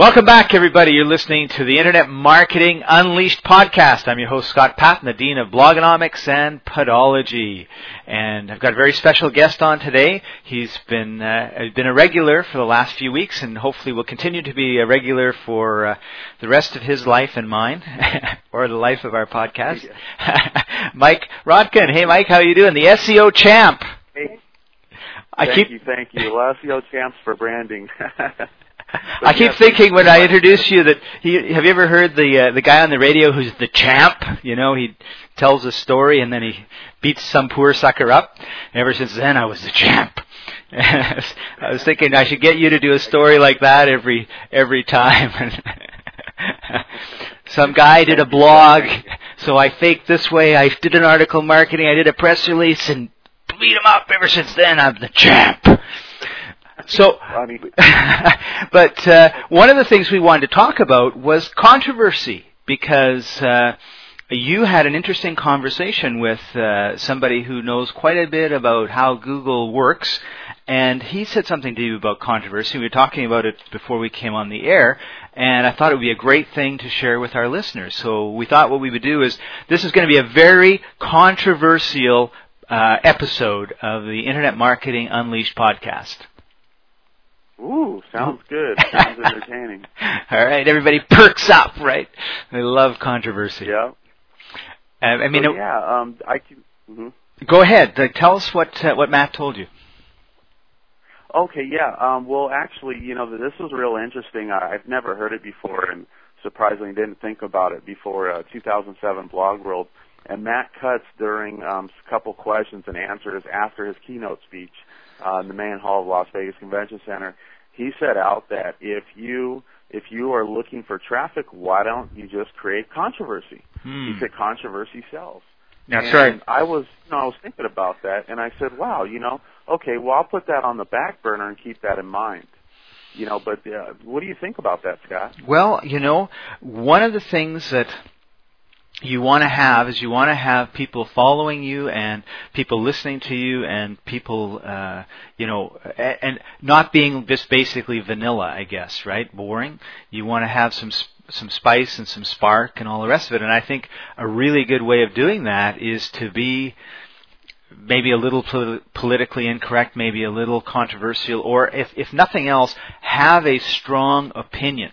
Welcome back, everybody. You're listening to the Internet Marketing Unleashed podcast. I'm your host, Scott Paton, the Dean of Blogonomics and Podology. And I've got a very special guest on today. He's been, uh, been a regular for the last few weeks and hopefully will continue to be a regular for uh, the rest of his life and mine, or the life of our podcast. Mike Rotkin. Hey, Mike, how are you doing? The SEO champ. Hey. I thank keep... you, thank you. SEO champs for branding. I keep thinking when I introduce you that he, have you ever heard the uh, the guy on the radio who's the champ? You know, he tells a story and then he beats some poor sucker up. And ever since then, I was the champ. I was thinking I should get you to do a story like that every every time. some guy did a blog, so I faked this way. I did an article marketing. I did a press release and beat him up. Ever since then, I'm the champ. So, but uh, one of the things we wanted to talk about was controversy because uh, you had an interesting conversation with uh, somebody who knows quite a bit about how Google works, and he said something to you about controversy. We were talking about it before we came on the air, and I thought it would be a great thing to share with our listeners. So we thought what we would do is this is going to be a very controversial uh, episode of the Internet Marketing Unleashed podcast. Ooh, sounds good. Sounds entertaining. All right, everybody perks up, right? They love controversy. Yeah. Uh, I mean, so, yeah. Um, I can. Mm-hmm. Go ahead. Uh, tell us what uh, what Matt told you. Okay. Yeah. Um, well, actually, you know, this was real interesting. I, I've never heard it before, and surprisingly, didn't think about it before uh, 2007 Blog World. And Matt Cutts, during um, a couple questions and answers after his keynote speech uh, in the main hall of Las Vegas Convention Center, he set out that if you if you are looking for traffic, why don't you just create controversy? Hmm. He said controversy sells. That's and right. I was, you know, I was thinking about that, and I said, wow, you know, okay, well, I'll put that on the back burner and keep that in mind. You know, but uh, what do you think about that, Scott? Well, you know, one of the things that you want to have is you want to have people following you and people listening to you and people uh, you know and not being just basically vanilla i guess right? Boring. You want to have some some spice and some spark and all the rest of it. And i think a really good way of doing that is to be maybe a little politically incorrect maybe a little controversial or if if nothing else have a strong opinion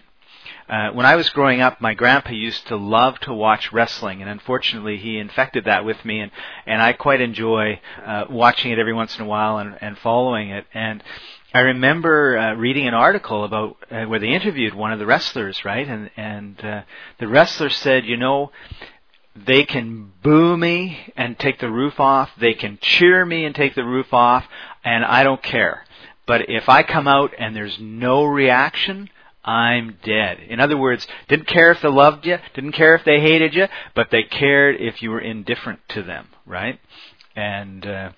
uh, when I was growing up, my grandpa used to love to watch wrestling, and unfortunately, he infected that with me, and and I quite enjoy uh, watching it every once in a while and, and following it. And I remember uh, reading an article about uh, where they interviewed one of the wrestlers, right? And and uh, the wrestler said, you know, they can boo me and take the roof off, they can cheer me and take the roof off, and I don't care. But if I come out and there's no reaction, I'm dead. In other words, didn't care if they loved you, didn't care if they hated you, but they cared if you were indifferent to them, right? And uh,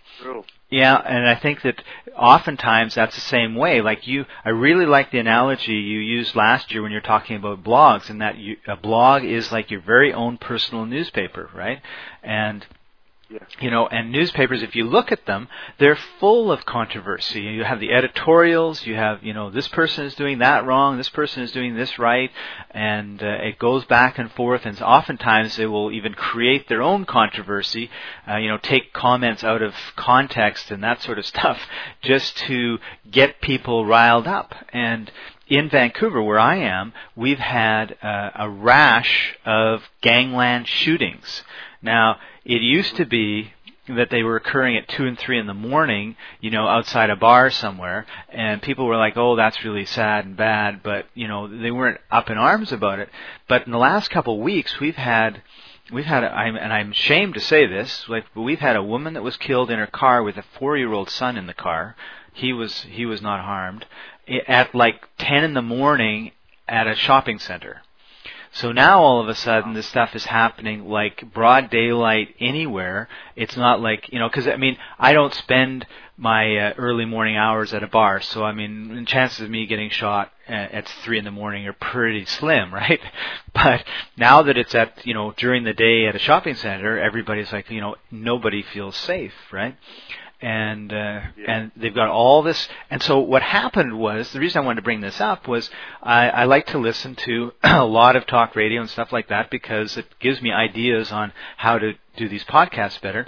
Yeah, and I think that oftentimes that's the same way. Like you, I really like the analogy you used last year when you're talking about blogs, and that you, a blog is like your very own personal newspaper, right? And yeah. You know, and newspapers, if you look at them, they're full of controversy. You have the editorials, you have, you know, this person is doing that wrong, this person is doing this right, and uh, it goes back and forth, and oftentimes they will even create their own controversy, uh, you know, take comments out of context and that sort of stuff, just to get people riled up. And in Vancouver, where I am, we've had uh, a rash of gangland shootings. Now, it used to be that they were occurring at two and three in the morning, you know, outside a bar somewhere, and people were like, "Oh, that's really sad and bad," but you know, they weren't up in arms about it. But in the last couple of weeks, we've had we've had, a, I'm, and I'm ashamed to say this, like we've had a woman that was killed in her car with a four-year-old son in the car. He was he was not harmed at like ten in the morning at a shopping center. So now all of a sudden this stuff is happening like broad daylight anywhere. It's not like, you know, cause I mean, I don't spend my uh, early morning hours at a bar, so I mean, chances of me getting shot at, at three in the morning are pretty slim, right? But now that it's at, you know, during the day at a shopping center, everybody's like, you know, nobody feels safe, right? And uh, yeah. and they've got all this. And so what happened was the reason I wanted to bring this up was I, I like to listen to a lot of talk radio and stuff like that because it gives me ideas on how to do these podcasts better.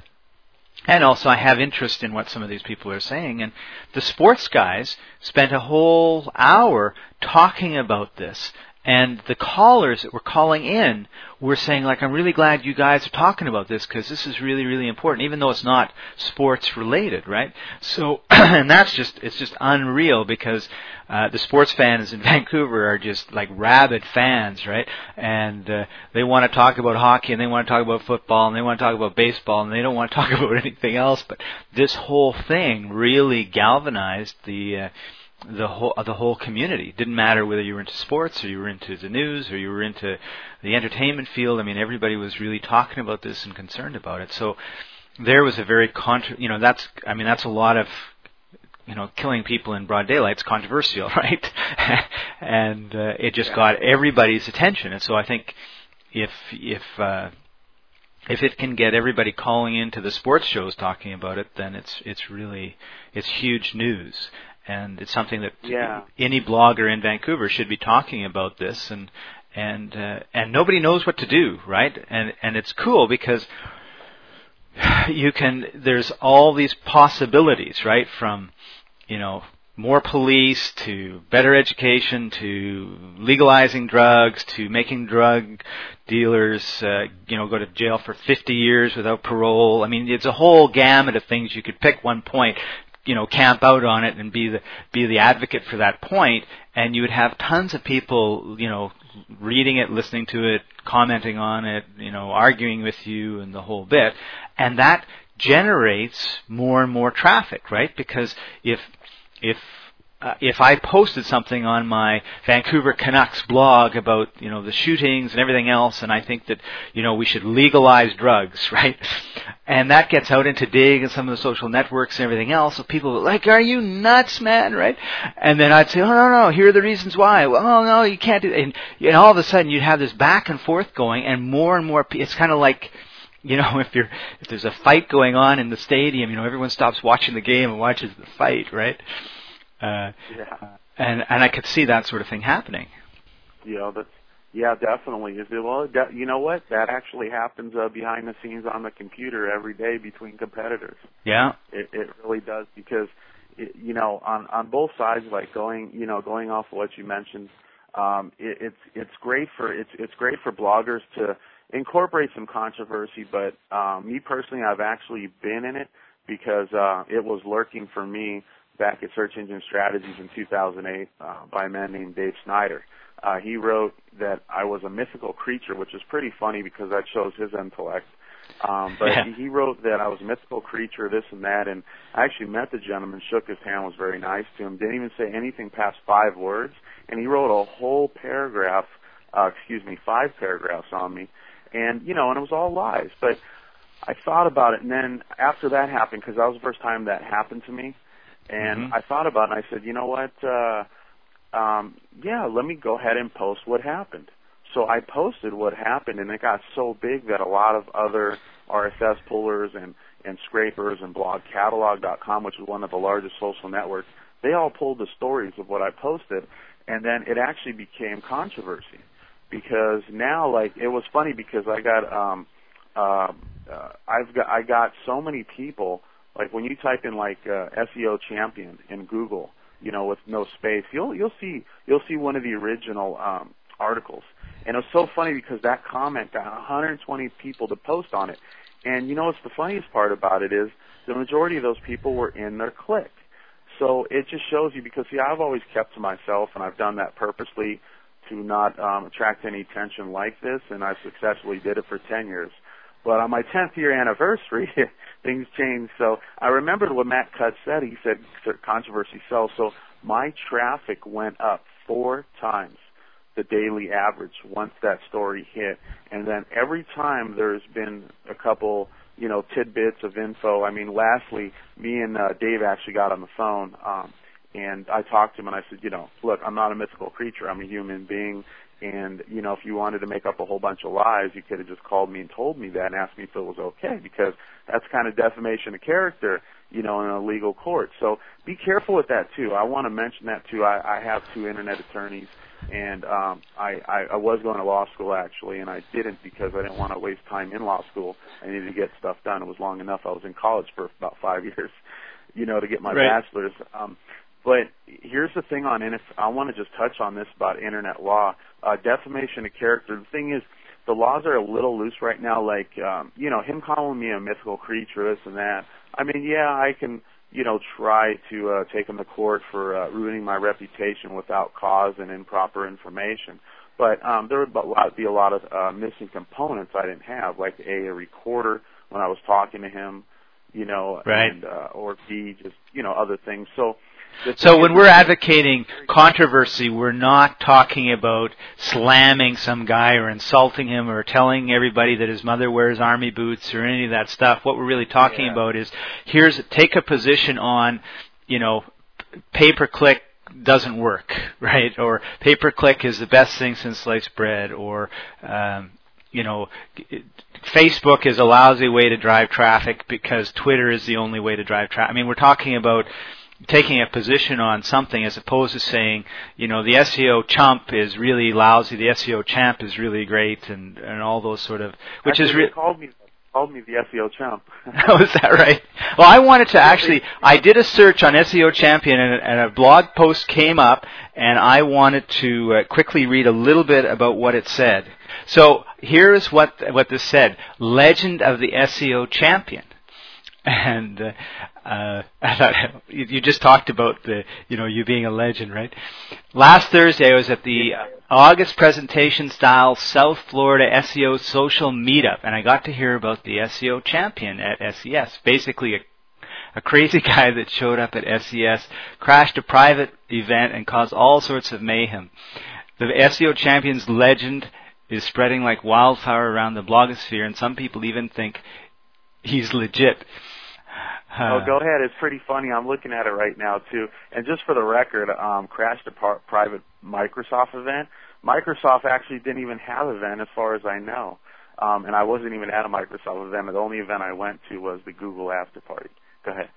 And also, I have interest in what some of these people are saying. And the sports guys spent a whole hour talking about this and the callers that were calling in were saying like i'm really glad you guys are talking about this because this is really really important even though it's not sports related right? So and that's just it's just unreal because uh, the sports fans in vancouver are just like rabid fans right? And uh, they want to talk about hockey and they want to talk about football and they want to talk about baseball and they don't want to talk about anything else. But this whole thing really galvanized the uh, the whole the whole community. It didn't matter whether you were into sports or you were into the news or you were into the entertainment field. I mean, everybody was really talking about this and concerned about it. So there was a very contra- you know that's I mean that's a lot of you know killing people in broad daylight is controversial, right? and uh, it just got everybody's attention. And so I think if if uh, if it can get everybody calling into the sports shows talking about it, then it's it's really it's huge news and it's something that yeah. any blogger in Vancouver should be talking about this. And and uh, and nobody knows what to do right? And and it's cool because you can there's all these possibilities right? From you know more police to better education to legalizing drugs to making drug dealers uh, you know go to jail for 50 years without parole. I mean it's a whole gamut of things. You could pick one point you know camp out on it and be the be the advocate for that point and you would have tons of people you know reading it listening to it commenting on it you know arguing with you and the whole bit. And that generates more and more traffic right? Because if if uh, if I posted something on my Vancouver Canucks blog about you know the shootings and everything else, and I think that you know we should legalize drugs, right? And that gets out into Digg and some of the social networks and everything else. So people are like, "Are you nuts, man?" Right? And then I'd say, "Oh no, no, here are the reasons why." Well, oh no, you can't do. That. And, and all of a sudden, you'd have this back and forth going, and more and more. It's kind of like you know, if you're if there's a fight going on in the stadium, you know, everyone stops watching the game and watches the fight, right? Uh, yeah. And and I could see that sort of thing happening. Yeah, that's yeah, definitely. Is it well? you know what? That actually happens uh, behind the scenes on the computer every day between competitors. Yeah. It it really does because it, you know on on both sides, like going you know going off of what you mentioned, um, it, it's it's great for it's it's great for bloggers to incorporate some controversy. But um, me personally, I've actually been in it because uh, it was lurking for me back at Search Engine Strategies in 2008 uh, by a man named Dave Snyder. Uh, he wrote that I was a mythical creature, which is pretty funny because that shows his intellect. Um, but yeah. he, wrote that I was a mythical creature, this and that, and I actually met the gentleman, shook his hand, was very nice to him, didn't even say anything past five words, and he wrote a whole paragraph, uh, excuse me, five paragraphs on me, and you know, and it was all lies. But I thought about it, and then after that happened, because that was the first time that happened to me, and mm-hmm. I thought about it and I said, you know what? Uh, um, yeah, let me go ahead and post what happened. So I posted what happened, and it got so big that a lot of other RSS pullers and and scrapers and blogcatalog.com, which is one of the largest social networks, they all pulled the stories of what I posted, and then it actually became controversy because now, like, it was funny because I got um, uh, uh, I've got I got so many people like when you type in like uh, SEO champion in Google, you know, with no space, you'll you'll see you'll see one of the original um, articles. And it was so funny because that comment got 120 people to post on it. And you know what's the funniest part about it is the majority of those people were in their clique. So it just shows you because see I've always kept to myself and I've done that purposely to not um, attract any attention like this and I successfully did it for 10 years. But on my 10th year anniversary, things changed. So I remember what Matt Cutts said. He said controversy sells. So my traffic went up four times the daily average once that story hit. And then every time there's been a couple, you know, tidbits of info. I mean, lastly, me and uh, Dave actually got on the phone. Um, and I talked to him and I said, you know, look, I'm not a mythical creature. I'm a human being. And, you know, if you wanted to make up a whole bunch of lies, you could have just called me and told me that and asked me if it was okay because that's kind of defamation of character, you know, in a legal court. So be careful with that too. I want to mention that too. I, I have two internet attorneys and um I, I I was going to law school actually and I didn't because I didn't want to waste time in law school. I needed to get stuff done. It was long enough. I was in college for about 5 years, you know, to get my right. bachelor's. Um but here's the thing on if I want to just touch on this about internet law, uh defamation of character. The thing is the laws are a little loose right now like um you know him calling me a mythical creature this and that. I mean, yeah, I can you know, try to uh, take him to court for uh, ruining my reputation without cause and improper information. But um, there would be a lot of uh, missing components I didn't have, like a, a recorder when I was talking to him, you know, right. and uh, or B, just you know, other things. So so when we're advocating controversy, we're not talking about slamming some guy or insulting him or telling everybody that his mother wears army boots or any of that stuff. What we're really talking yeah. about is here's take a position on, you know, pay per click doesn't work, right? Or pay per click is the best thing since sliced bread, or um, you know, Facebook is a lousy way to drive traffic because Twitter is the only way to drive traffic. I mean, we're talking about taking a position on something as opposed to saying, you know, the SEO chump is really lousy, the SEO champ is really great, and and all those sort of, which actually, is really called me called me the SEO champ. oh, is that right? Well, I wanted to actually, I did a search on SEO champion, and, and a blog post came up, and I wanted to uh, quickly read a little bit about what it said. So here's what what this said: Legend of the SEO champion and uh, uh, you just talked about the you know you being a legend, right? Last Thursday I was at the August presentation style South Florida SEO social meetup, and I got to hear about the SEO champion at SES. Basically, a a crazy guy that showed up at SES, crashed a private event, and caused all sorts of mayhem. The SEO champion's legend is spreading like wildfire around the blogosphere, and some people even think he's legit. Oh, go ahead. It's pretty funny. I'm looking at it right now too. And just for the record, um, crashed a par- private Microsoft event. Microsoft actually didn't even have an event, as far as I know. Um, and I wasn't even at a Microsoft event. The only event I went to was the Google after party. Go ahead.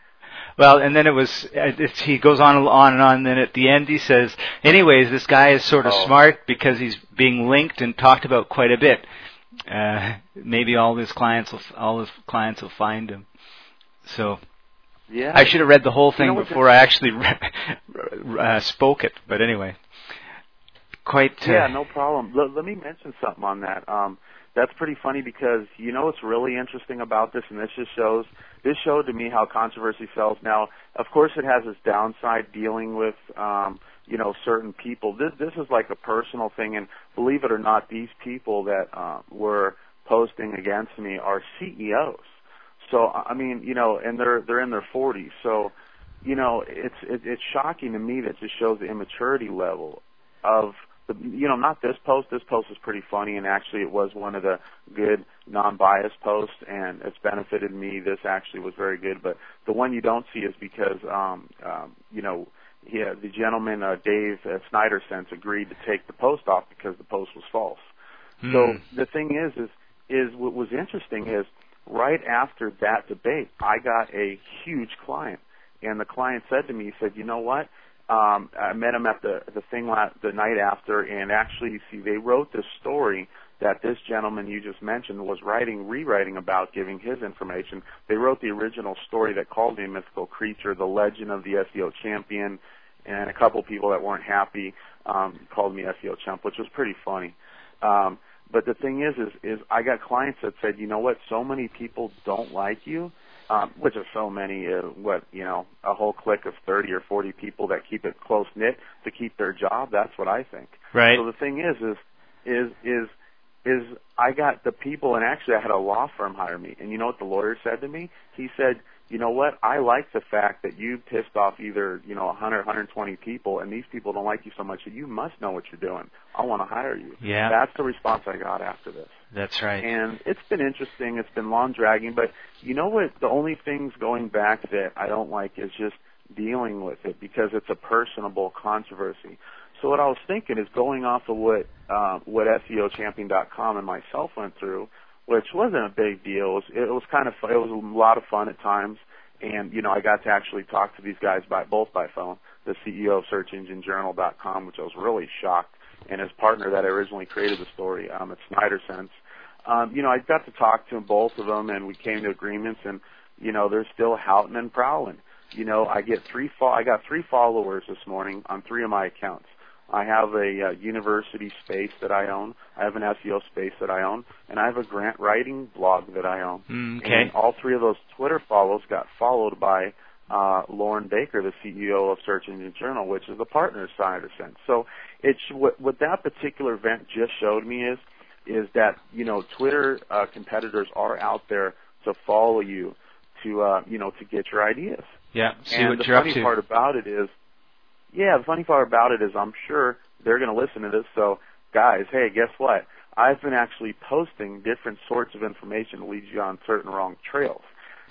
Well, and then it was, it's, he goes on and on and on, and then at the end he says, anyways, this guy is sort of oh. smart because he's being linked and talked about quite a bit. Uh, maybe all his clients will, all his clients will find him. So yeah, I should have read the whole thing you know before I actually re- uh, spoke it. But anyway, quite. Uh, yeah, no problem. L- let me mention something on that. Um, that's pretty funny because you know what's really interesting about this, and this just shows this showed to me how controversy sells. Now, of course, it has its downside dealing with um, you know certain people. This this is like a personal thing, and believe it or not, these people that uh, were posting against me are CEOs. So I mean, you know, and they're they're in their 40s. So, you know, it's it, it's shocking to me that just shows the immaturity level of the you know not this post. This post is pretty funny, and actually it was one of the good non-biased posts, and it's benefited me. This actually was very good, but the one you don't see is because um, um, you know. Yeah, the gentleman uh, Dave uh, Snyder sense agreed to take the post off because the post was false. Hmm. So the thing is, is is what was interesting is right after that debate, I got a huge client, and the client said to me, he said, "You know what? Um, I met him at the the thing la- the night after, and actually, you see, they wrote this story that this gentleman you just mentioned was writing, rewriting about, giving his information. They wrote the original story that called me a mythical creature, the legend of the SEO champion, and a couple people that weren't happy um, called me SEO chump, which was pretty funny. Um, but the thing is, is, is I got clients that said, you know what, so many people don't like you, um, which is so many, uh, what, you know, a whole clique of 30 or 40 people that keep it close knit to keep their job. That's what I think. Right. So the thing is, is, is, is, is I got the people, and actually I had a law firm hire me, and you know what the lawyer said to me? He said, you know what? I like the fact that you pissed off either, you know, 100, 120 people, and these people don't like you so much that you must know what you're doing. I want to hire you. Yeah. That's the response I got after this. That's right. And it's been interesting. It's been long dragging, but you know what? The only things going back that I don't like is just dealing with it because it's a personable controversy. So what I was thinking is going off of what uh, what SEOchampion.com and myself went through, which wasn't a big deal. It was, it was kind of it was a lot of fun at times, and you know I got to actually talk to these guys by both by phone. The CEO of SearchEngineJournal.com, which I was really shocked, and his partner that originally created the story um, at Snyder Sense. Um, you know I got to talk to them, both of them, and we came to agreements, and you know they're still houting and prowling. You know I get three fo- I got three followers this morning on three of my accounts I have a uh, university space that I own. I have an SEO space that I own, and I have a grant writing blog that I own. Mm, okay. And all three of those Twitter follows got followed by uh, Loren Baker, the CEO of Search Engine Journal, which is the partner side of Sense. So it's what, what that particular event just showed me is is that you know Twitter uh, competitors are out there to follow you, to uh, you know to get your ideas. Yeah. See and what the you're funny up to. part about it is yeah, the funny part about it is I'm sure they're going to listen to this. So, guys, hey, guess what? I've been actually posting different sorts of information that leads you on certain wrong trails.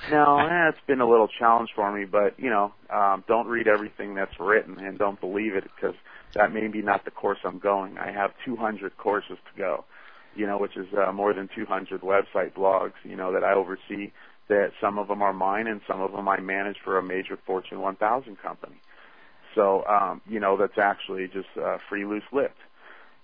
Now, eh, it's been a little challenge for me, but you know, um, don't read everything that's written and don't believe it because that may be not the course I'm going. I have 200 courses to go, you know, which is uh, more than 200 website blogs, you know, that I oversee. That some of them are mine and some of them I manage for a major Fortune 1000 company. So, um, you know, that's actually just uh, free loose lift.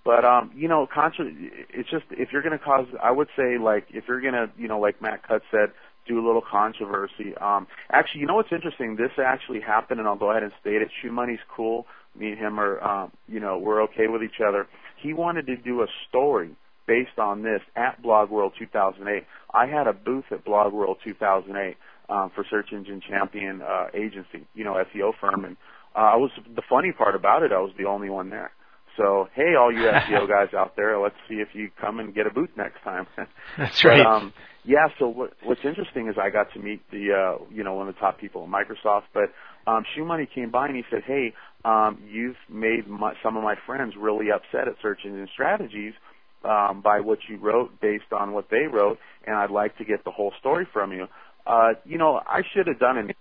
But um, you know, it's just if you're going to cause, I would say like if you're going to, you know, like Matt Cutts said, do a little controversy. Um, actually, you know what's interesting? This actually happened, and I'll go ahead and state it. Shoe Money's cool. Me and him are, um, you know, we're okay with each other. He wanted to do a story based on this at Blog World 2008. I had a booth at Blog World 2008 um, for Search Engine Champion uh, agency, you know, SEO firm, and uh, I was the funny part about it. I was the only one there. So hey, all you SEO guys out there, let's see if you come and get a booth next time. That's right. But, um, yeah. So what, what's interesting is I got to meet the uh, you know one of the top people at Microsoft. But um, Shoe Money came by and he said, hey, um, you've made my, some of my friends really upset at Search Engine Strategies. Um, by what you wrote, based on what they wrote, and I'd like to get the whole story from you. Uh, you know, I should have done it.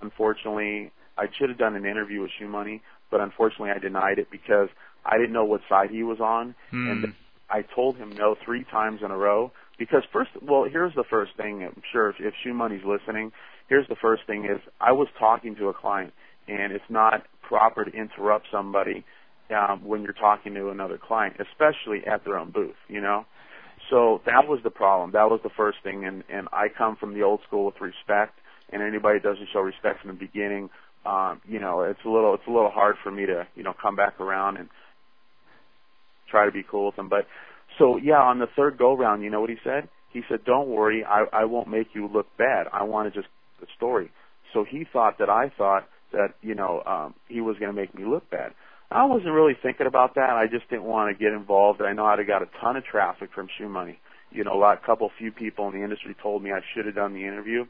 Unfortunately, I should have done an interview with Shoe Money, but unfortunately I denied it because I didn't know what side he was on, Hmm. and I told him no three times in a row. Because first, well, here's the first thing. I'm sure if, if Shoe Money's listening, here's the first thing: is I was talking to a client, and it's not proper to interrupt somebody um, when you're talking to another client, especially at their own booth. You know. So that was the problem. That was the first thing, and and I come from the old school with respect, and anybody that doesn't show respect from the beginning um, you know, it's a little it's a little hard for me to you know come back around and try to be cool with them. But so yeah, on the third go round, you know what he said? He said, "Don't worry, I I won't make you look bad. I want to just the story." So he thought that I thought that you know um, he was going to make me look bad. I wasn't really thinking about that. I just didn't want to get involved. I know I'd have got a ton of traffic from Shoe Money. You know, a lot, couple few people in the industry told me I should have done the interview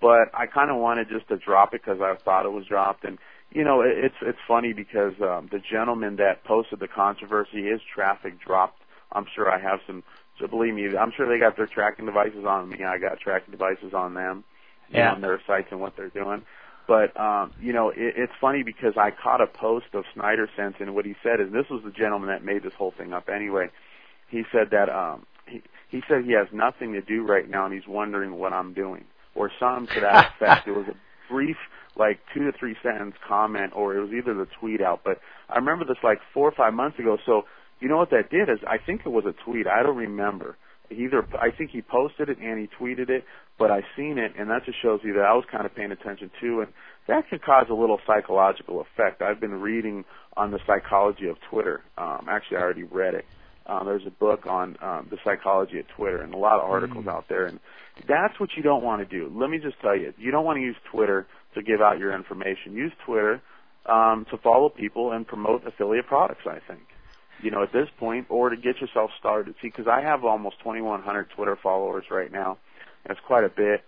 but I kind of wanted just to drop it because I thought it was dropped. And you know, it, it's it's funny because um, the gentleman that posted the controversy, his traffic dropped. I'm sure I have some. So believe me, I'm sure they got their tracking devices on me. I got tracking devices on them, Yeah. on their sites and what they're doing. But um, you know, it, it's funny because I caught a post of Snyder Sense, and what he said is this was the gentleman that made this whole thing up. Anyway, he said that um, he he said he has nothing to do right now, and he's wondering what I'm doing or something to that effect. it was a brief, like two to three sentence comment, or it was either the tweet out. But I remember this like four or five months ago. So you know what that did is I think it was a tweet. I don't remember. Either I think he posted it and he tweeted it, but I seen it, and that just shows you that I was kind of paying attention too, and that can cause a little psychological effect. I've been reading on the psychology of Twitter. Um, actually, I already read it. Um, there's a book on um, the psychology of Twitter and a lot of articles Mm. out there, and that's what you don't want to do. Let me just tell you, you don't want to use Twitter to give out your information. Use Twitter um, to follow people and promote affiliate products. I think, you know, at this point, or to get yourself started. See, because I have almost 2,100 Twitter followers right now. That's quite a bit,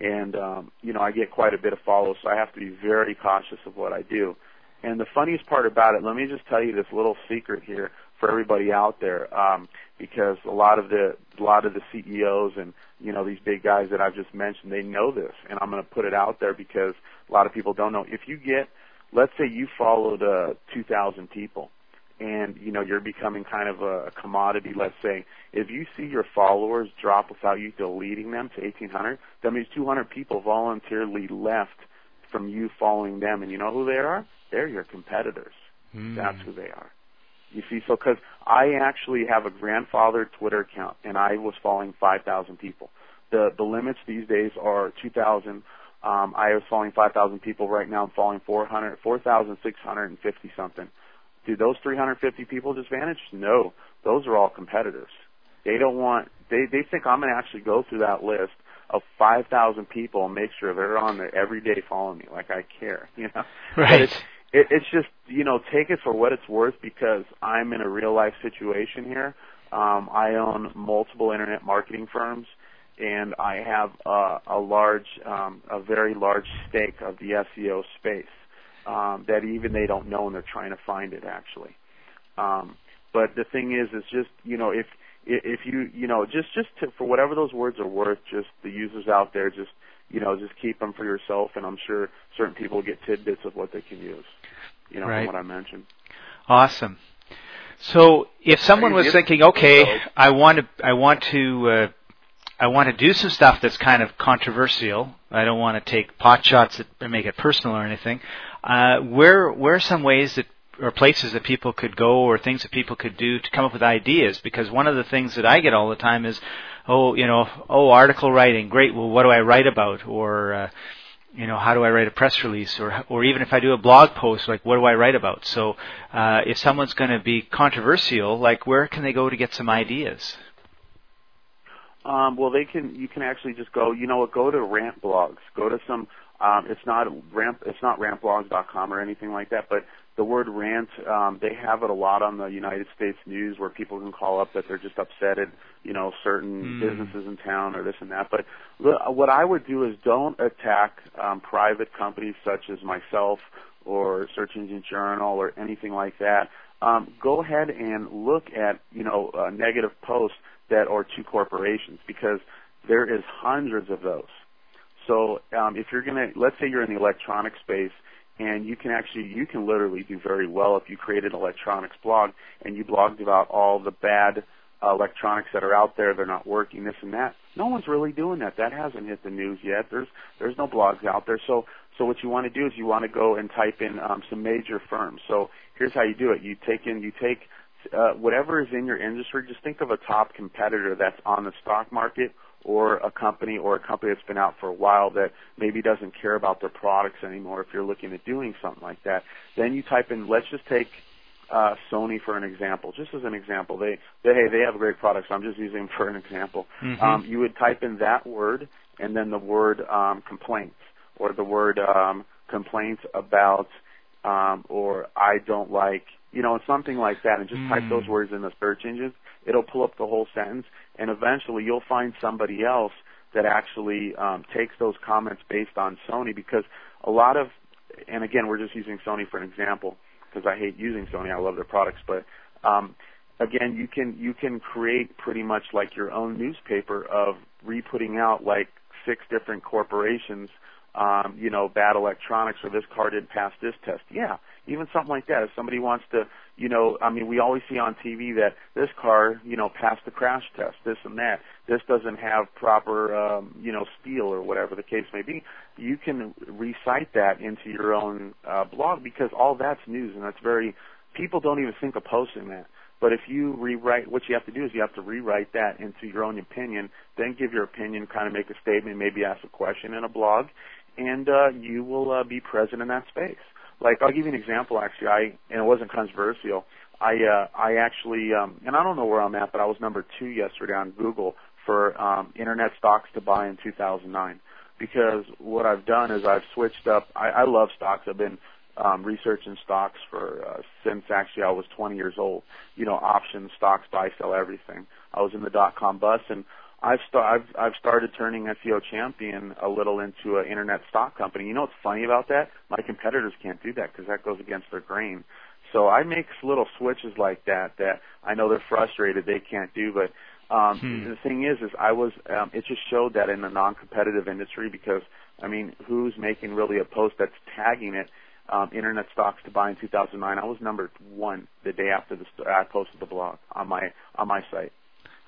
and um, you know, I get quite a bit of follows, so I have to be very cautious of what I do. And the funniest part about it, let me just tell you this little secret here. For everybody out there um, because a lot of the a lot of the CEOs and you know these big guys that I've just mentioned they know this, and I'm going to put it out there because a lot of people don't know. If you get, let's say you followed uh, 2,000 people, and you know you're becoming kind of a commodity. Let's say if you see your followers drop without you deleting them to 1,800, that means 200 people voluntarily left from you following them, and you know who they are? They're your competitors. Mm. That's who they are. You see, so because I actually have a grandfather Twitter account, and I was following 5,000 people. The the limits these days are 2,000. Um, I was following 5,000 people. Right now, I'm following 400, 4,650 something. Do those 350 people just vanish? No, those are all competitors. They don't want. They they think I'm going to actually go through that list of 5,000 people and make sure they're on there every day following me, like I care. You know, right? It, it's just you know take it for what it's worth because I'm in a real life situation here. Um, I own multiple internet marketing firms, and I have a, a large, um, a very large stake of the SEO space um, that even they don't know and they're trying to find it actually. Um, but the thing is, is just you know if if you you know just just to, for whatever those words are worth, just the users out there, just you know just keep them for yourself, and I'm sure certain people get tidbits of what they can use you know, right. from what I mentioned. Awesome. So if someone was thinking, okay, I want to, I want to, uh, I want to do some stuff that's kind of controversial. I don't want to take pot shots and make it personal or anything. Uh, where, where are some ways that or places that people could go or things that people could do to come up with ideas because one of the things that I get all the time is oh you know oh article writing great well what do I write about or uh, you know, how do I write a press release, or or even if I do a blog post, like what do I write about? So, uh, if someone's going to be controversial, like where can they go to get some ideas? Um, well, they can. You can actually just go. You know? Go to rant blogs. Go to some. Um, it's not ramp. It's not rantblogs.com or anything like that. But the word rant, um, they have it a lot on the United States news where people can call up that they're just upset at, you know, certain mm. businesses in town or this and that. But what I would do is don't attack um, private companies such as myself or Search Engine Journal or anything like that. Um, go ahead and look at, you know, uh, negative posts that are to corporations because there is hundreds of those. So um, if you're going to, let's say you're in the electronic space and you can actually you can literally do very well if you create an electronics blog and you blogged about all the bad uh, electronics that are out there they're not working this and that. No one's really doing that. That hasn't hit the news yet. There's there's no blogs out there. So so what you want to do is you want to go and type in um, some major firms. So here's how you do it. You take in you take uh, whatever is in your industry just think of a top competitor that's on the stock market or a company or a company that's been out for a while that maybe doesn't care about their products anymore if you're looking at doing something like that then you type in let's just take uh, Sony for an example just as an example. They, they hey they have great products. I'm just using them for an example. Mm-hmm. um, you would type in that word and then the word um, complaints or the word um, complaints about um, or I don't like you know something like that and just mm. type those words in the search engines. It'll pull up the whole sentence, and eventually you'll find somebody else that actually um, takes those comments based on Sony because a lot of, and again, we're just using Sony for an example because I hate using Sony. I love their products, but um, again, you can you can create pretty much like your own newspaper of re-putting out like six different corporations um, you know, bad electronics or this car didn't pass this test. Yeah, even something like that. If somebody wants to, you know, I mean, we always see on TV that this car, you know, passed the crash test, this and that. This doesn't have proper, um, you know, steel or whatever the case may be. You can recite that into your own uh, blog because all that's news and that's very. People don't even think of posting that. But if you rewrite, what you have to do is you have to rewrite that into your own opinion, then give your opinion, kind of make a statement, maybe ask a question in a blog, and uh, you will uh, be present in that space. Like I'll give you an example. Actually, I and it wasn't controversial. I uh, I actually um, and I don't know where I'm at, but I was number two yesterday on Google for um, internet stocks to buy in 2009 because what I've done is I've switched up. I, I love stocks. I've been um, researching stocks for uh, since actually I was 20 years old. You know, options, stocks, buy, sell, everything. I was in the dot com bust, and I've, st- I've I've started turning SEO Champion a little into an internet stock company. You know what's funny about that? My competitors can't do that because that goes against their grain. So I make little switches like that that I know they're frustrated they can't do, but um, hmm. the thing is, is I was um, it just showed that in a non-competitive industry because I mean, who's making really a post that's tagging it? Um, internet stocks to buy in 2009. I was number one the day after the st- I posted the blog on my on my site.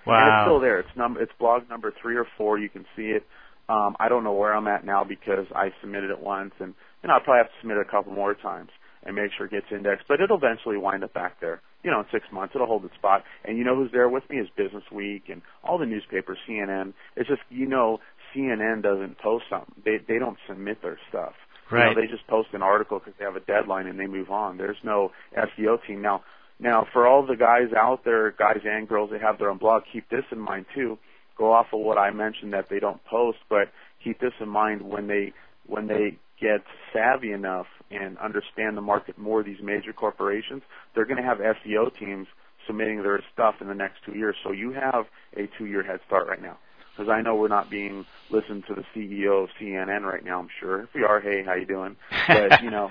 Wow. And it's still there. It's number it's blog number three or four. You can see it. Um, I don't know where I'm at now because I submitted it once, and you know I'll probably have to submit it a couple more times and make sure it gets indexed. But it'll eventually wind up back there. You know, in six months it'll hold its spot. And you know who's there with me is Business Week and all the newspapers, CNN. It's just you know CNN doesn't post something. They they don't submit their stuff. Right. You know, they just post an article because they have a deadline and they move on. There's no SEO team now. Now, for all the guys out there, guys and girls that have their own blog, keep this in mind too. Go off of what I mentioned that they don't post, but keep this in mind when they when they get savvy enough and understand the market more. These major corporations, they're going to have SEO teams submitting their stuff in the next two years. So you have a two-year head start right now. Because I know we're not being listened to the CEO of CNN right now. I'm sure. If we are, hey, how you doing? But you know,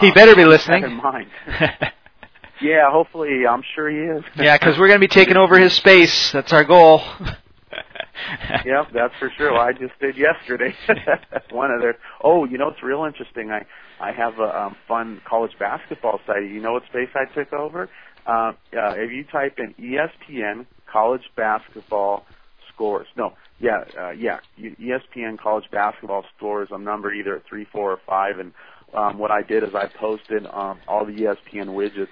he better be um, listening. in mind. Yeah, hopefully, I'm sure he is. yeah, because we're going to be taking over his space. That's our goal. yep, that's for sure. Well, I just did yesterday. One of their. Oh, you know, it's real interesting. I I have a um, fun college basketball site. You know what space I took over? Uh, uh, if you type in ESPN college basketball scores, no, yeah, uh, yeah, ESPN college basketball scores. I'm numbered either at three, four, or five, and um, what I did is I posted um, all the ESPN widgets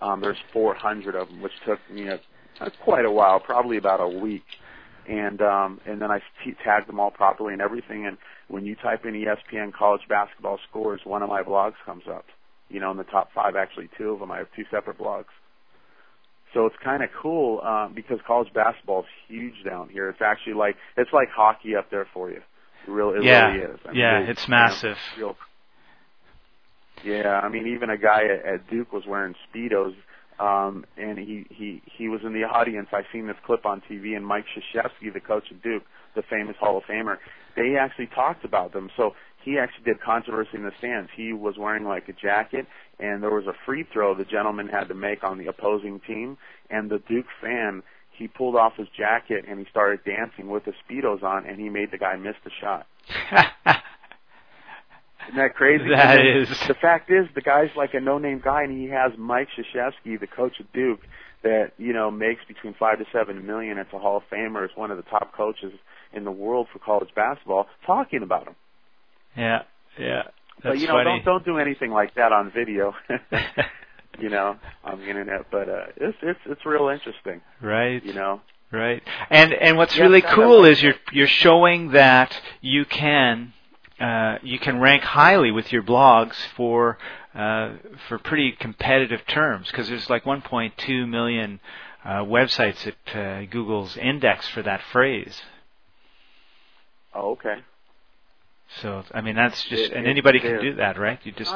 um, there's 400 of them, which took me a, a, quite a while, probably about a week. And um, and then I t- tagged them all properly and everything. And when you type in ESPN college basketball scores, one of my blogs comes up. You know, in the top five, actually two of them. I have two separate blogs. So it's kind of cool um, because college basketball is huge down here. It's actually like it's like hockey up there for you. It really, it yeah. really is. I mean, yeah, it's massive. You know, real yeah, I mean, even a guy at, at Duke was wearing speedos, um, and he he he was in the audience. I seen this clip on TV, and Mike Krzyzewski, the coach of Duke, the famous Hall of Famer, they actually talked about them. So he actually did controversy in the stands. He was wearing like a jacket, and there was a free throw the gentleman had to make on the opposing team, and the Duke fan he pulled off his jacket and he started dancing with the speedos on, and he made the guy miss the shot. Isn't that crazy? That is. The fact is, the guy's like a no-name guy, and he has Mike Krzyzewski, the coach of Duke, that you know makes between five to seven million. It's a Hall of Famer. It's one of the top coaches in the world for college basketball, talking about him. Yeah, yeah. That's but you know, funny. don't don't do anything like that on video. you know, on the internet. But uh, it's it's it's real interesting. Right. You know. Right. And and what's yeah, really cool is you're you're showing that you can uh, you can rank highly with your blogs for uh, for pretty competitive terms because there's like 1.2 million uh, websites that uh, Google's index for that phrase. Oh, okay. So I mean that's just it, and anybody can do that, right? You just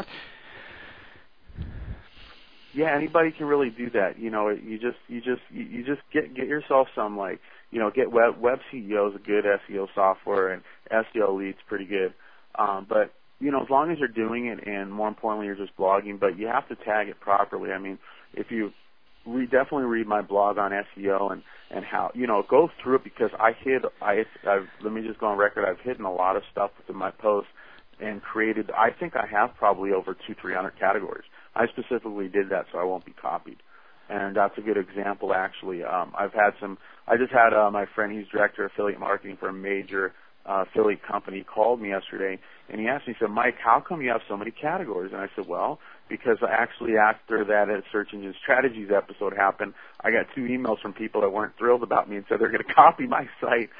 yeah, anybody can really do that. You know, you just you just you, you just get get yourself some like you know get web web CEO is a good SEO software and SEO leads pretty good. Um, but you know, as long as you're doing it, and more importantly, you're just blogging, but you have to tag it properly. I mean, if you re- definitely read my blog on SEO and and how you know go through it because I hid I I've, let me just go on record. I've hidden a lot of stuff within my posts and created. I think I have probably over two three hundred categories. I specifically did that so I won't be copied. And that's a good example, actually. Um, I've had some. I just had uh, my friend. He's director of affiliate marketing for a major uh, affiliate company called me yesterday and he asked me, he said, Mike, how come you have so many categories? And I said, well, because actually after that search engine strategies episode happened, I got two emails from people that weren't thrilled about me and said they're going to copy my site.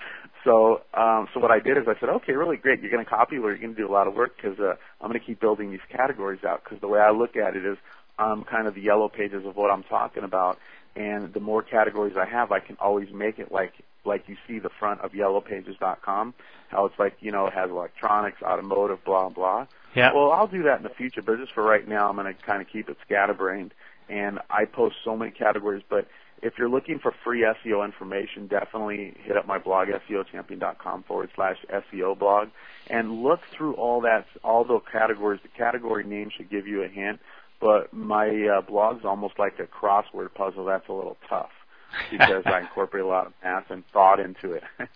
So, um, so what I did is I said, okay, really great. You're going to copy, or you're going to do a lot of work because uh, I'm going to keep building these categories out. Because the way I look at it is, I'm kind of the yellow pages of what I'm talking about, and the more categories I have, I can always make it like like you see the front of yellowpages.com, how it's like, you know, it has electronics, automotive, blah, blah. Yeah. Well, I'll do that in the future, but just for right now, I'm going to kind of keep it scatterbrained. And I post so many categories, but if you're looking for free SEO information, definitely hit up my blog, SEOchampion.com forward slash SEO blog, and look through all that, all the categories. The category name should give you a hint but my uh, blog's almost like a crossword puzzle. That's a little tough because I incorporate a lot of math and thought into it.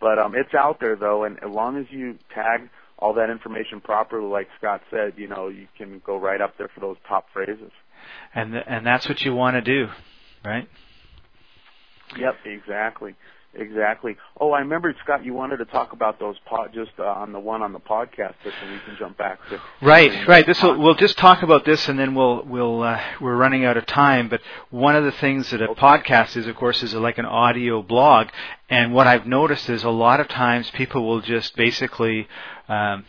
but um, it's out there though, and as long as you tag all that information properly, like Scott said, you know, you can go right up there for those top phrases. And th- and that's what you want to do, right? Yep, exactly. Exactly. Oh, I remember, Scott. You wanted to talk about those pod, just uh, on the one on the podcast, so we can jump back to. Right, right. This will, we'll just talk about this, and then we'll we'll uh, we're running out of time. But one of the things that a podcast is, of course, is like an audio blog. And what I've noticed is a lot of times people will just basically. Um,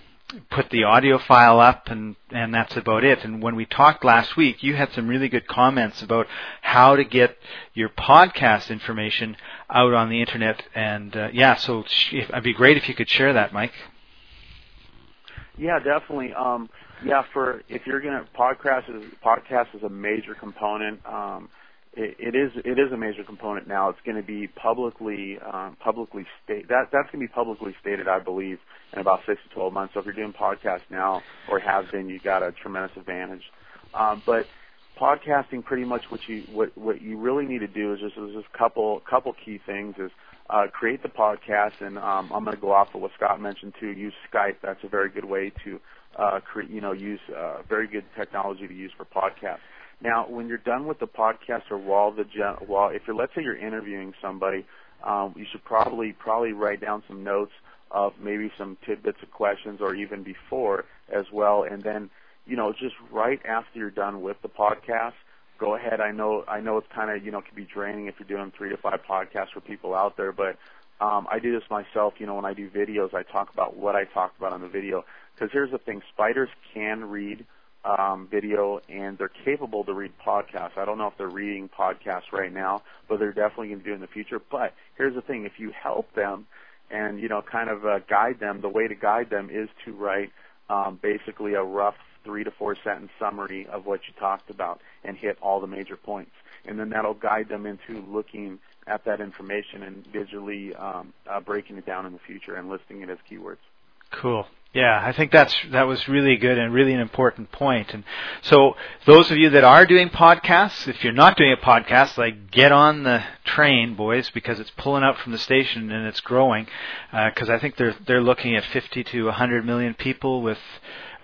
put the audio file up and and that's about it. And when we talked last week you had some really good comments about how to get your podcast information out on the internet. And uh, yeah so it'd be great if you could share that mike. Yeah definitely. Um yeah for if you're going to podcast is podcast is a major component. Um it, is it is a major component now. It's going to be publicly um, publicly state that that's going to be publicly stated, I believe, in about six to twelve months. So if you're doing podcasts now or have been, you have got a tremendous advantage. Um, but podcasting, pretty much what you what what you really need to do is just just a couple couple key things is uh, create the podcast, and um, I'm going to go off of what Scott mentioned too. Use Skype. That's a very good way to uh, create, you know, use uh, very good technology to use for podcasts. Now, when you're done with the podcast, or while the while if you're let's say you're interviewing somebody, um, you should probably probably write down some notes of maybe some tidbits of questions, or even before as well, and then you know just right after you're done with the podcast, go ahead. I know I know it's kind of you know can be draining if you're doing three to five podcasts for people out there, but um, I do this myself. You know, when I do videos, I talk about what I talked about on the video. Because here's the thing: spiders can read um, video, and they're capable to read podcasts. I don't know if they're reading podcasts right now, but they're definitely going to do it in the future. But here's the thing: if you help them and you know kind of uh, guide them, the way to guide them is to write um, basically a rough three to four sentence summary of what you talked about and hit all the major points, and then that'll guide them into looking at that information and visually um, uh, breaking it down in the future and listing it as keywords. Cool. Yeah, I think that's that was really good and really an important point. And so, those of you that are doing podcasts, if you're not doing a podcast, like get on the train, boys, because it's pulling out from the station and it's growing. Because uh, I think they're they're looking at 50 to 100 million people with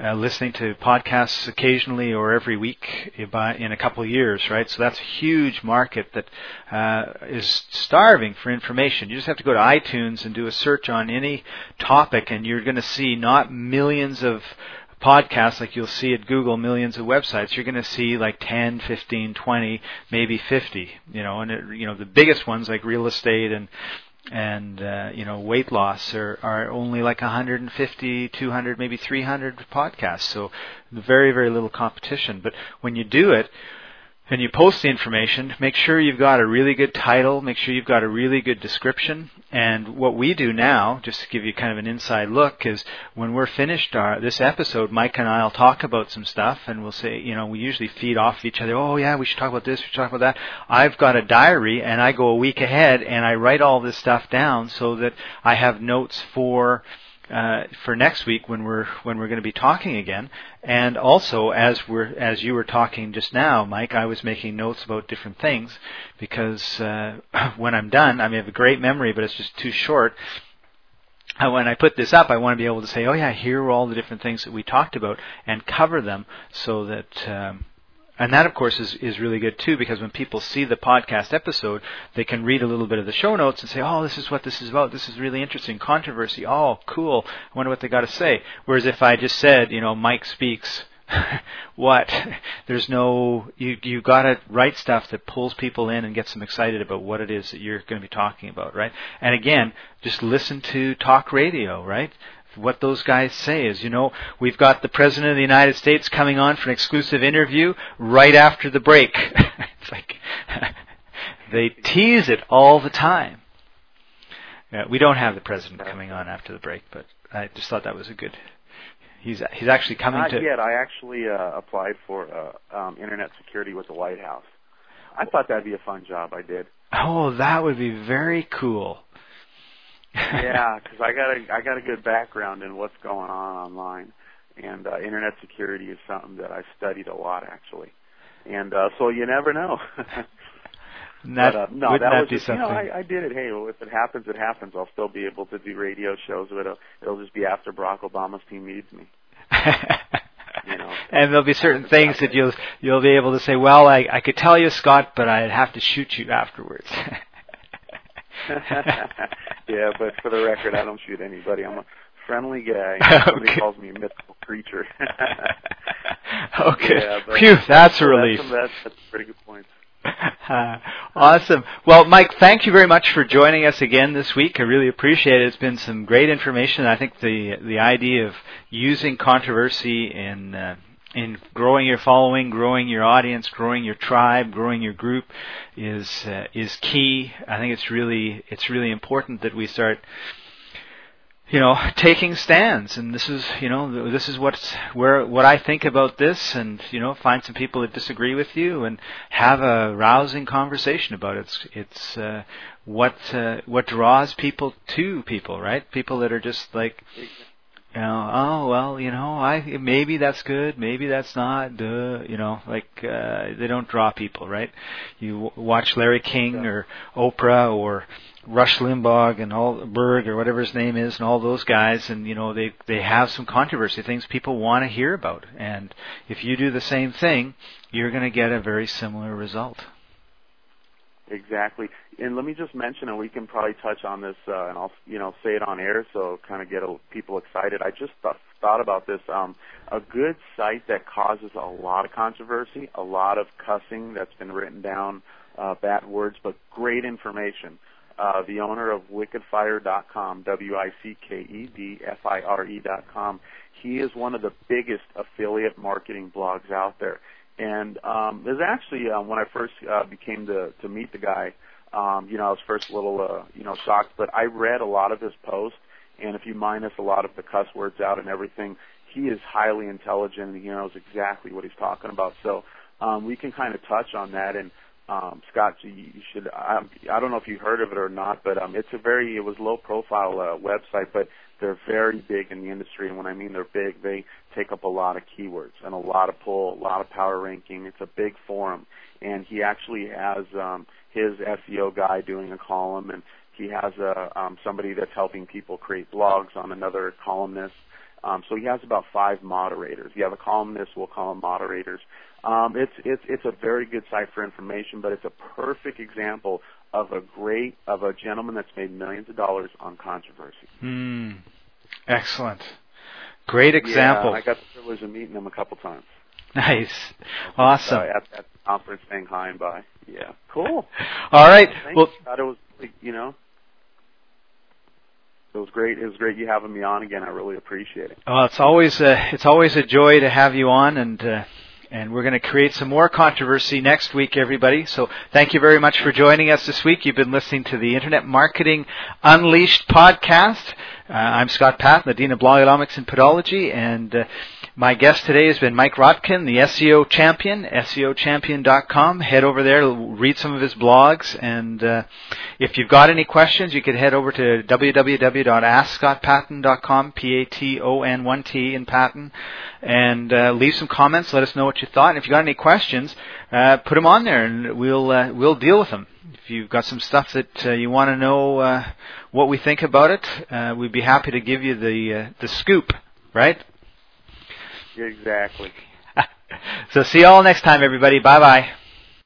uh, listening to podcasts occasionally or every week in a couple of years, right? So that's a huge market that uh, is starving for information. You just have to go to iTunes and do a search on any topic, and you're going to see not millions of podcasts like you'll see at Google, millions of websites, you're going to see like 10, 15, 20, maybe 50, you know, and it, you know, the biggest ones like real estate and and uh, you know weight loss are, are only like 150 200 maybe 300 podcasts. So very very little competition. But when you do it and you post the information, make sure you've got a really good title, make sure you've got a really good description. And what we do now, just to give you kind of an inside look, is when we're finished our this episode, Mike and I'll talk about some stuff and we'll say, you know, we usually feed off each other, oh yeah, we should talk about this, we should talk about that. I've got a diary and I go a week ahead and I write all this stuff down so that I have notes for uh, for next week when we're when we're going to be talking again. And also, as we're as you were talking just now, Mike, I was making notes about different things because uh, when I'm done, I I have a great memory, but it's just too short. Uh, when I put this up, I want to be able to say, "Oh yeah, here are all the different things that we talked about," and cover them so that um, and that, of course, is, is really good too, because when people see the podcast episode, they can read a little bit of the show notes and say, oh, this is what this is about. This is really interesting. Controversy. Oh, cool. I wonder what they got to say. Whereas if I just said, you know, Mike speaks, what? There's no, you, you gotta write stuff that pulls people in and gets them excited about what it is that you're going to be talking about, right? And again, just listen to talk radio, right? What those guys say is, you know, we've got the President of the United States coming on for an exclusive interview right after the break. it's like, they tease it all the time. Yeah, we don't have the President coming on after the break, but I just thought that was a good. He's he's actually coming Not to. Not yet. I actually uh, applied for uh, um, internet security with the White House. I thought that'd be a fun job. I did. Oh, that would be very cool yeah, because I got a I got a good background in what's going on online, and uh, internet security is something that I studied a lot actually. And uh, so you never know. That, but, uh, no, that, that was just, you something? know, I, I did it. Hey, well, if it happens, it happens. I'll still be able to do radio shows, but it'll, it'll just be after Barack Obama's team needs me. You know. and there'll be certain things that you'll you'll be able to say, well, I I could tell you, Scott, but I'd have to shoot you afterwards. yeah, but for the record, I don't shoot anybody. I'm a friendly guy. Somebody Okay. calls me a mythical creature. okay. Yeah, Phew, that's a relief. That's, that's, that's a pretty good point. Uh, awesome. Well, Mike, thank you very much for joining us again this week. I really appreciate it. It's been some great information. I think the the idea of using controversy in uh, in growing your following, growing your audience, growing your tribe, growing your group is uh, is key. I think it's really it's really important that we start you know taking stands. And this is you know this is what's where what I think about this and you know find some people that disagree with you and have a rousing conversation about it. It's it's uh, what uh, what draws people to people right? People that are just like you know oh well you know I maybe that's good maybe that's not duh you know like uh, they don't draw people right? You w- watch Larry King or Oprah or Rush Limbaugh and all Berg or whatever his name is and all those guys and you know they they have some controversy things people want to hear about. And if you do the same thing you're going to get a very similar result. Exactly. And let me just mention, and we can probably touch on this, uh, and I'll you know say it on air, so kind of get a, people excited. I just th- thought about this. Um, a good site that causes a lot of controversy, a lot of cussing that's been written down, uh, bad words, but great information. Uh, the owner of wickedfire.com, W-I-C-K-E-D-F-I-R-E.com, he is one of the biggest affiliate marketing blogs out there. And um, there's actually um, when I first uh, became to to meet the guy, um, you know, I was first a little uh, you know shocked, but I read a lot of his posts, and if you minus a lot of the cuss words out and everything, he is highly intelligent and he knows exactly what he's talking about. So um, we can kind of touch on that. And um, Scott, you, you should I, I don't know if you heard of it or not, but um, it's a very it was low profile uh, website, but they're very big in the industry. And when I mean they're big, they take up a lot of keywords and a lot of pull, a lot of power ranking. It's a big forum, and he actually has um, his SEO guy doing a column, and he has a um, somebody that's helping people create blogs on another columnist. Um, so he has about five moderators. You have a columnist, we'll call them moderators. Um, it's it's it's a very good site for information, but it's a perfect example of a great of a gentleman that's made millions of dollars on controversy. Hmm. Excellent. Great example. Yeah, I got the privilege of meeting him a couple times. Nice. Awesome. At, at the conference saying hi and bye. Yeah. Cool. All right. Thanks. Well, Thought it was you know. It was great. It was great you having me on again. I really appreciate it. well, it's always a, it's always a joy to have you on and uh, and we're going to create some more controversy next week, everybody. So thank you very much for joining us this week. You've been listening to the Internet Marketing Unleashed podcast. Uh, I'm Scott Paton, the Dean of Blogonomics and Podology, and uh, my guest today has been Mike Rotkin, the SEO champion, SEOchampion.com. Head over there, read some of his blogs, and uh, if you've got any questions, you could head over to www.askscottpaton.com, P-A-T-O-N-1-T in Patton, and uh, leave some comments. Let us know what you thought. And if you've got any questions, uh, put them on there, and we'll uh, we'll deal with them. If you've got some stuff that you want to know what we think about it, uh, we'd be happy to give you the uh, the scoop. Right? Exactly. so see you all next time, everybody. Bye bye.